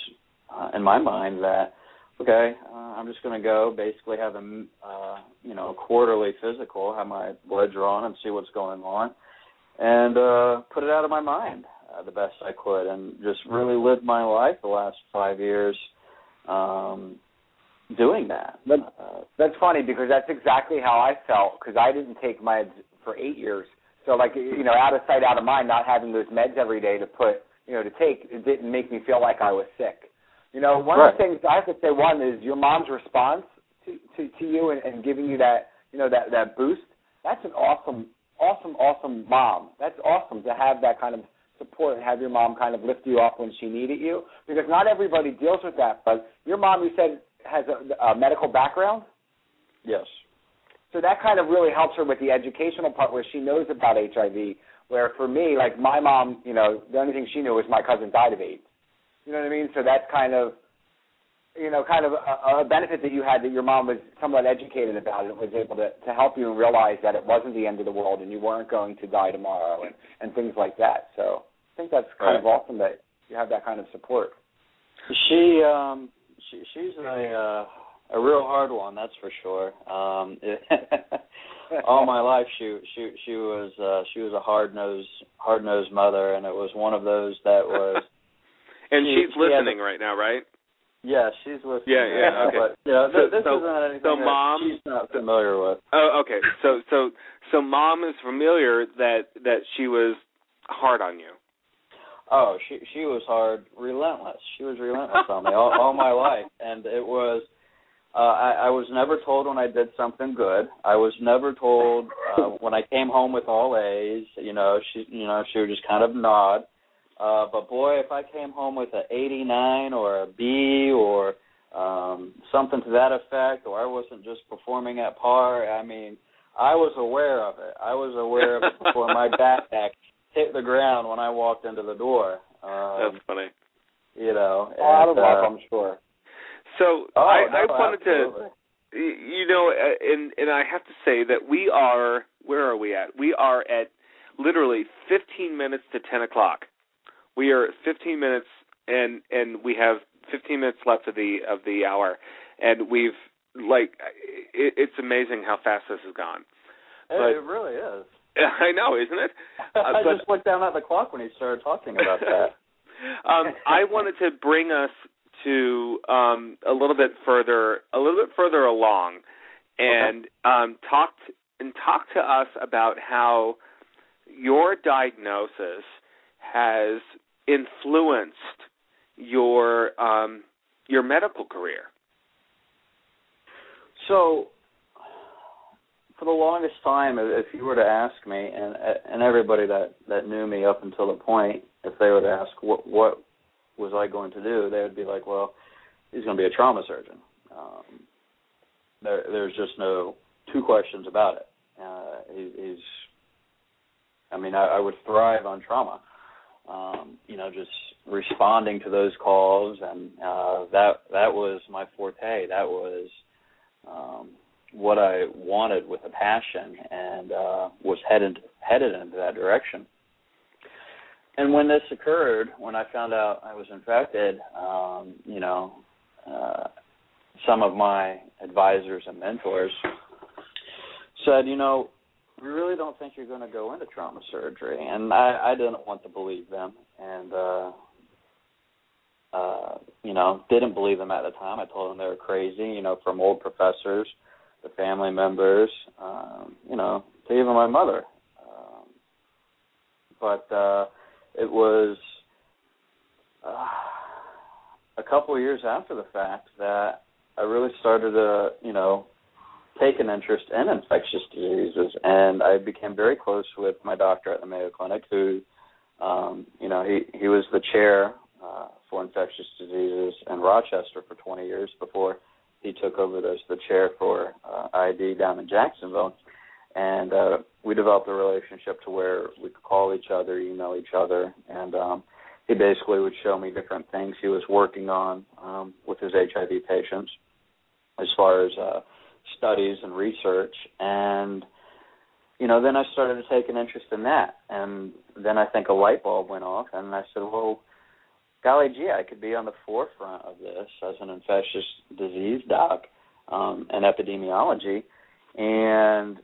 uh, in my mind that okay, uh, I'm just going to go basically have a uh, you know a quarterly physical, have my blood drawn, and see what's going on, and uh, put it out of my mind uh, the best I could, and just really lived my life the last five years. Um, doing that. But, uh, that's funny because that's exactly how I felt because I didn't take meds for eight years. So like you know, out of sight, out of mind, not having those meds every day to put you know to take, it didn't make me feel like I was sick. You know, one right. of the things I have to say, one is your mom's response to to, to you and, and giving you that you know that that boost. That's an awesome, awesome, awesome mom. That's awesome to have that kind of support and have your mom kind of lift you up when she needed you because not everybody deals with that. But your mom, you said, has a, a medical background. Yes. So that kind of really helps her with the educational part where she knows about HIV. Where for me, like my mom, you know, the only thing she knew was my cousin died of AIDS. You know what I mean? So that's kind of, you know, kind of a, a benefit that you had that your mom was somewhat educated about it and was able to, to help you and realize that it wasn't the end of the world and you weren't going to die tomorrow and, and things like that. So I think that's kind right. of awesome that you have that kind of support. She um she she's a uh a real hard one, that's for sure. Um it, all my life she she she was uh she was a hard nosed hard nosed mother and it was one of those that was and she, she's she listening right now, right? Yeah, she's listening. Yeah, yeah, now, okay. But know, So- this so- isn't anything so that mom- she's not familiar with. Oh, okay. So so so mom is familiar that that she was hard on you. Oh, she she was hard, relentless. She was relentless on me all, all my life, and it was. Uh, I, I was never told when I did something good. I was never told uh, when I came home with all A's. You know, she you know she would just kind of nod. Uh, but boy, if I came home with an 89 or a B or um, something to that effect, or I wasn't just performing at par, I mean, I was aware of it. I was aware of it before my backpack hit the ground when I walked into the door. Um, That's funny. you know, Out of luck, uh, I'm sure. So oh, I, no, I wanted absolutely. to, you know, uh, and and I have to say that we are. Where are we at? We are at literally 15 minutes to 10 o'clock. We are 15 minutes, and and we have 15 minutes left of the of the hour, and we've like it, it's amazing how fast this has gone. It, but- it really is. I know, isn't it? Uh, I but- just looked down at the clock when he started talking about that. um, I wanted to bring us to um, a little bit further, a little bit further along, and um, talk t- and talk to us about how your diagnosis has influenced your um, your medical career. So, for the longest time, if you were to ask me, and and everybody that that knew me up until the point, if they were to ask what what was I going to do, they would be like, well, he's going to be a trauma surgeon. Um, there, there's just no two questions about it. Uh, he, he's, I mean, I, I would thrive on trauma. Um, you know, just responding to those calls, and uh, that that was my forte. That was um, what I wanted with a passion, and uh, was headed headed into that direction. And when this occurred, when I found out I was infected, um, you know, uh, some of my advisors and mentors said, you know, we really don't think you're going to go into trauma surgery, and I, I didn't want to believe them, and uh, uh, you know, didn't believe them at the time. I told them they were crazy, you know, from old professors, the family members, um, you know, to even my mother. Um, but uh, it was uh, a couple of years after the fact that I really started to, you know, take an interest in infectious diseases, and I became very close with my doctor at the Mayo Clinic, who, um, you know, he he was the chair uh, for infectious diseases in Rochester for 20 years before he took over as the chair for uh, ID down in Jacksonville, and uh, we developed a relationship to where we could call each other, email each other, and um, he basically would show me different things he was working on um, with his HIV patients, as far as uh, studies and research, and you know, then I started to take an interest in that, and then I think a light bulb went off, and I said, well, golly gee, I could be on the forefront of this as an infectious disease doc um, and epidemiology, and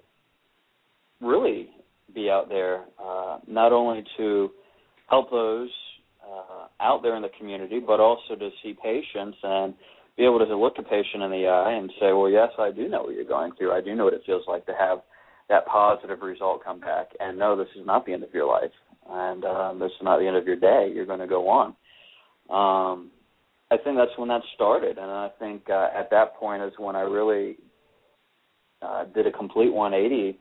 really be out there uh, not only to help those uh, out there in the community, but also to see patients and be able to look a patient in the eye and say, well, yes, I do know what you're going through. I do know what it feels like to have that positive result come back and no, this is not the end of your life, and um, this is not the end of your day. You're going to go on. Um, I think that's when that started, and I think uh, at that point is when I really uh, did a complete 180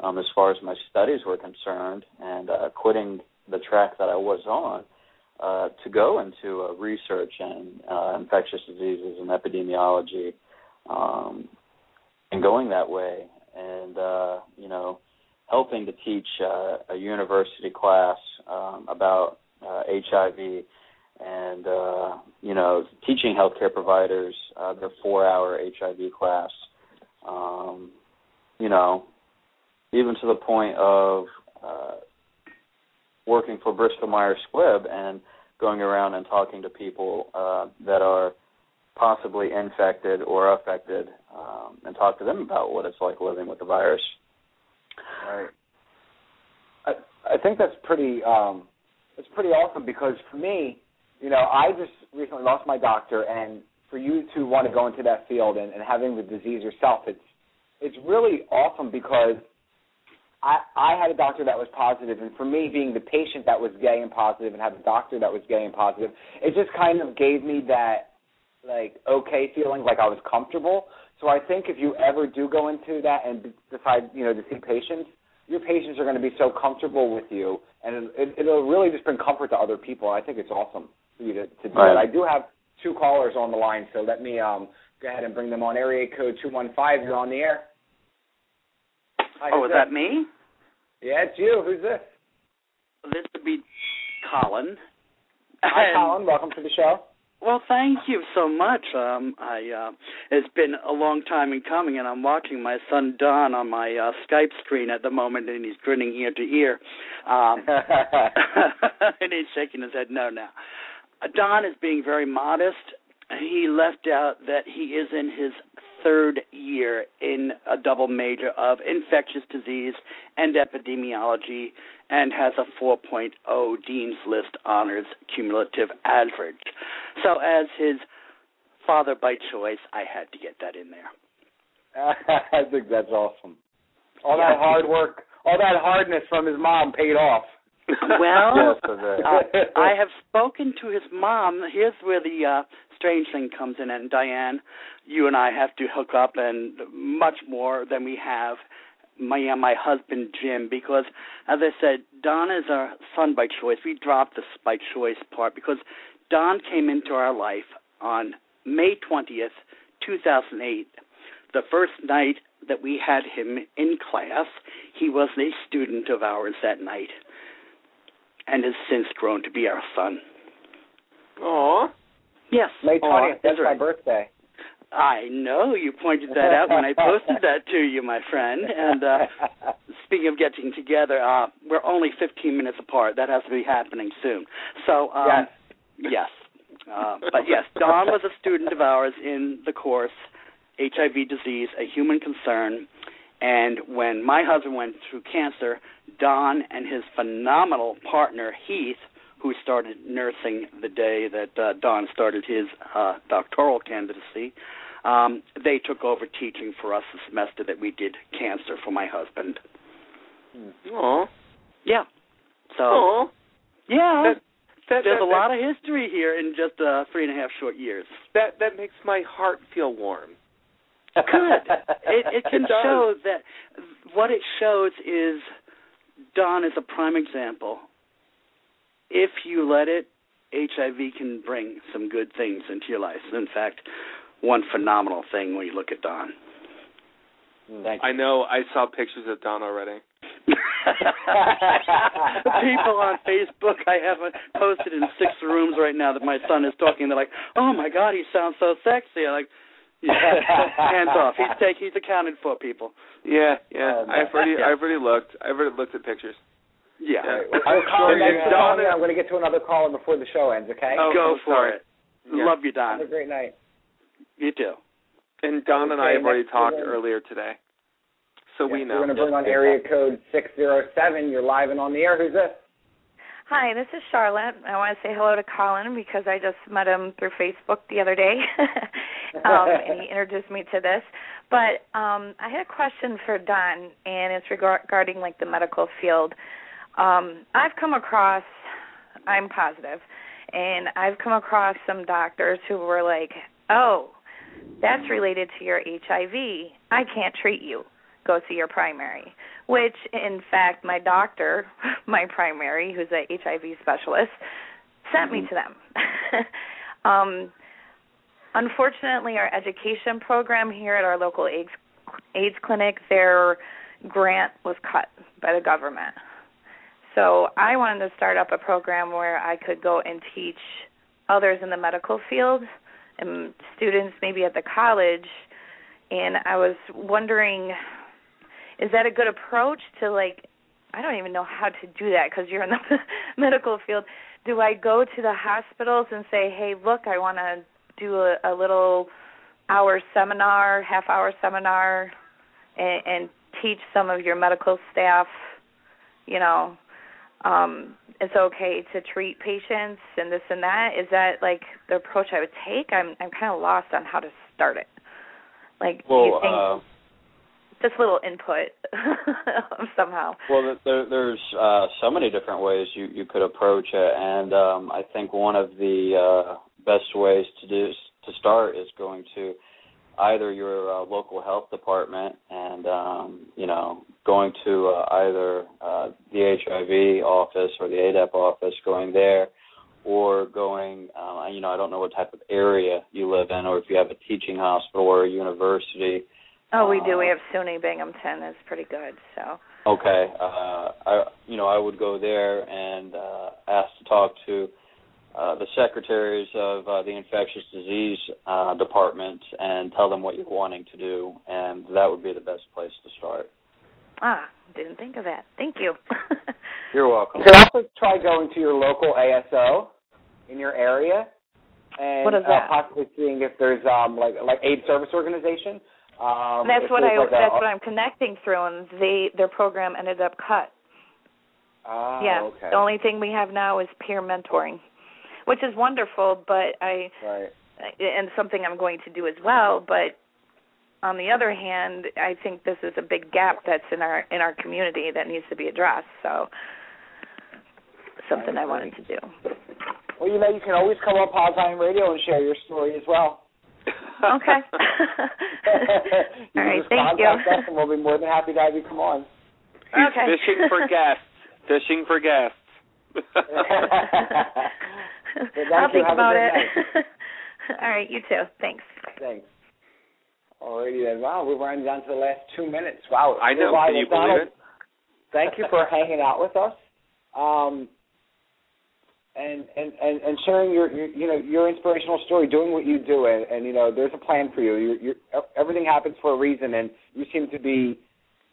um, as far as my studies were concerned, and uh, quitting the track that I was on uh, to go into uh, research and uh, infectious diseases and epidemiology, um, and going that way, and uh, you know, helping to teach uh, a university class um, about uh, HIV and uh, you know teaching healthcare providers uh, their four-hour HIV class. Um, you know, even to the point of uh, working for Bristol Myers Squibb and going around and talking to people uh, that are possibly infected or affected, um, and talk to them about what it's like living with the virus. Right. I I think that's pretty um, that's pretty awesome because for me, you know, I just recently lost my doctor, and for you to want to go into that field and, and having the disease yourself, it's it's really awesome because I I had a doctor that was positive, and for me, being the patient that was gay and positive, and have a doctor that was gay and positive, it just kind of gave me that like okay feeling, like I was comfortable. So I think if you ever do go into that and decide, you know, to see patients, your patients are going to be so comfortable with you, and it, it'll really just bring comfort to other people. I think it's awesome for you to, to do Right. it. I do have two callers on the line, so let me um, go ahead and bring them on. Area code two one five. You're on the air. Hi, Oh, is that me? Yeah, it's you. Who's this? This would be Colin. Hi, And- Colin. Welcome to the show. Well, thank you so much. Um, I uh, it's been a long time in coming, and I'm watching my son Don on my uh, Skype screen at the moment, and he's grinning ear to ear, um, and he's shaking his head no now. Don is being very modest. He left out that he is in his third year in a double major of infectious disease and epidemiology and has a 4.0 Dean's List honors cumulative average. So, as his father by choice, I had to get that in there. I think that's awesome. All Yeah. that hard work, all that hardness from his mom paid off. Well, Yes, uh, I have spoken to his mom. Here's where the uh, strange thing comes in, and Diane, you and I have to hook up, and much more than we have. My and my husband Jim, because as I said, Don is our son by choice. We dropped the by choice part because Don came into our life on May twentieth, two thousand eight. The first night that we had him in class, he was a student of ours that night and has since grown to be our son. Aw. Yes. May Aw, twentieth. That's is my birthday. I know you pointed that out when I posted that to you, my friend. And uh speaking of getting together, uh we're only 15 minutes apart. That has to be happening soon. So um yes. yes. Uh, but yes, Don was a student of ours in the course HIV disease, a human concern. And when my husband went through cancer, Don and his phenomenal partner Heath, who started nursing the day that uh, Don started his uh, doctoral candidacy, um, they took over teaching for us the semester that we did cancer for my husband. Aw. Yeah. So Aw. yeah, That, that, there's that, a lot of history here in just uh, three and a half short years. that that makes my heart feel warm. Good. It, it can It show that what it shows is Don is a prime example. If you let it, HIV can bring some good things into your life. In fact, one phenomenal thing when you look at Don. Hmm. Thank you. I know. I saw pictures of Don already. People on Facebook, I have it posted in six rooms right now that my son is talking. They're like, "Oh my God, he sounds so sexy." I'm like, yeah, hands off. He's take he's accounted for. People. Yeah, yeah. Oh, man. I've already, Yeah. I've already looked. I've already looked at pictures. Yeah. Yeah. I'm calling Sure, thanks for Don- I'm going to get to another caller before the show ends. Okay. Oh, Go I'm for sorry. it. Yeah. Love you, Don. Have a great night. You too. And Don and I have already talked we're earlier today, so we know. We're going to bring on area code six zero seven. You're live and on the air. Who's this? Hi, this is Charlotte. I want to say hello to Colin because I just met him through Facebook the other day, um, and he introduced me to this. But um, I had a question for Don, and it's regarding like the medical field. Um, I've come across, I'm positive, and I've come across some doctors who were like, "Oh, that's related to your HIV. I can't treat you. Go see your primary." Which, in fact, my doctor, my primary, who's a HIV specialist, sent me to them. um, unfortunately, our education program here at our local AIDS AIDS clinic, their grant was cut by the government. So I wanted to start up a program where I could go and teach others in the medical field and students maybe at the college. And I was wondering, is that a good approach to like? I don't even know how to do that because you're in the medical field. Do I go to the hospitals and say, "Hey, look, I want to do a, a little hour seminar, half hour seminar, and, and teach some of your medical staff, you know, um, it's okay to treat patients and this and that. Is that like the approach I would take? I'm I'm kind of lost on how to start it. Like, well, do you think uh, just little input somehow? Well, there, there's uh, so many different ways you you could approach it, and um, I think one of the uh, best ways to do to start is going to either your uh, local health department and um, you know going to uh, either uh, the HIV office or the ADAP office, going there, or going uh, you know I don't know what type of area you live in, or if you have a teaching hospital or a university. Oh, we do. We uh, have SUNY Binghamton. It's pretty good. So. Okay, uh, I you know I would go there and uh, ask to talk to uh, the secretaries of uh, the infectious disease uh, department and tell them what you're wanting to do, and that would be the best place to start. Ah, didn't think of that. Thank you. You're welcome. You could also try going to your local ASO in your area, and What is that? Uh, possibly seeing if there's um like like aid service organization. Um, that's what I. like a- that's what I'm connecting through, and they their program ended up cut. Ah, yeah. okay. The only thing we have now is peer mentoring, which is wonderful, but I right. and something I'm going to do as well. But on the other hand, I think this is a big gap that's in our in our community that needs to be addressed. So something I, wanted to do. Well, you know, you can always come on Podtime Radio and share your story as well. Okay. All right, can just thank you. contact us, and we'll be more than happy to have you come on. He's Okay. fishing for guests. Fishing for guests. I'll think about it. All right, you too. Thanks. Thanks. Alrighty then. Wow, we're running down to the last two minutes. Wow. I know. Can you Donald, believe it? Thank you for hanging out with us. Um, and, and, and, and sharing your, your you know your inspirational story, doing what you do, and, and you know there's a plan for you. you you everything happens for a reason, and you seem to be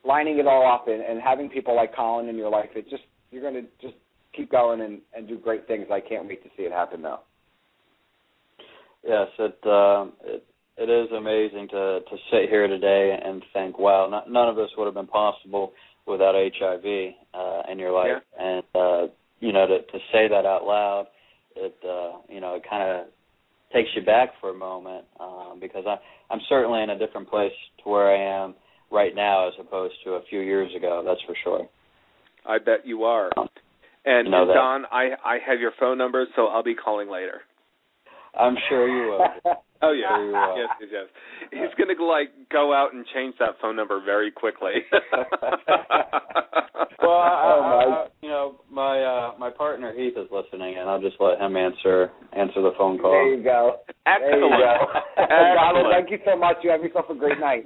lining it all up and, and having people like Colin in your life. It just you're going to just keep going and, and do great things. I can't wait to see it happen though. Yes, it um, it it is amazing to to sit here today and think, wow, not, none of this would have been possible without HIV uh, in your life, and uh, you know to to say that out loud, it uh, you know it kind of takes you back for a moment um, because I I'm certainly in a different place to where I am right now as opposed to a few years ago. That's for sure. I bet you are. Um, And You know. Don, I I have your phone number, so I'll be calling later. I'm sure you will. Oh yeah, Sure you will. yes, yes, yes. He's gonna like go out and change that phone number very quickly. Well, I, Oh, I, my. I, you know, my uh, my partner Heath is listening, and I'll just let him answer answer the phone call. There you go. There you go. Excellent. Donald, thank you so much. You have yourself a great night.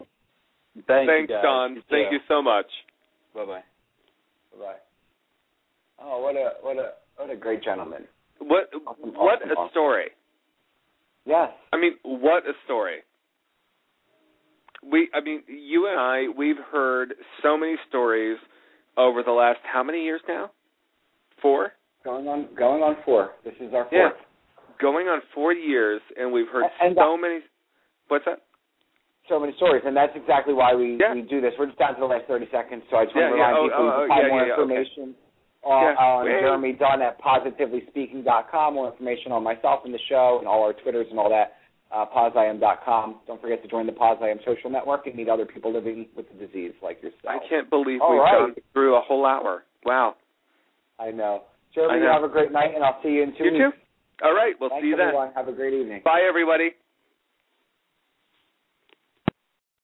Thank Thanks, you, guys. Don. Thank you so much. Bye bye bye. Bye. Oh, what a what a what a great gentleman. What Awesome, what awesome, a awesome. story. Yes. I mean, what a story. We I mean, you and I we've heard so many stories over the last how many years now? 4? Going on going on four. This is our fourth. Yeah. Going on 4 years and we've heard And so many What's that? So many stories, and that's exactly why we, Yeah. we do this. We're just down to the last thty seconds, so I just Yeah, want to yeah. remind Oh, people oh, can oh, find yeah, more yeah, yeah. Okay. On, Yeah. on. Jeremy Dunn at positivelyspeaking.com, more information on myself and the show and all our Twitters and all that uh, pozIam.com. Don't forget to join the Poz I Am social network and meet other people living with the disease like yourself. I can't believe All we've right. gone through a whole hour. Wow. I know. Jeremy, I you know. have a great night, and I'll see you in two You weeks. too. All right. We'll Thanks, see you then. everyone. Have a great evening. Bye, everybody.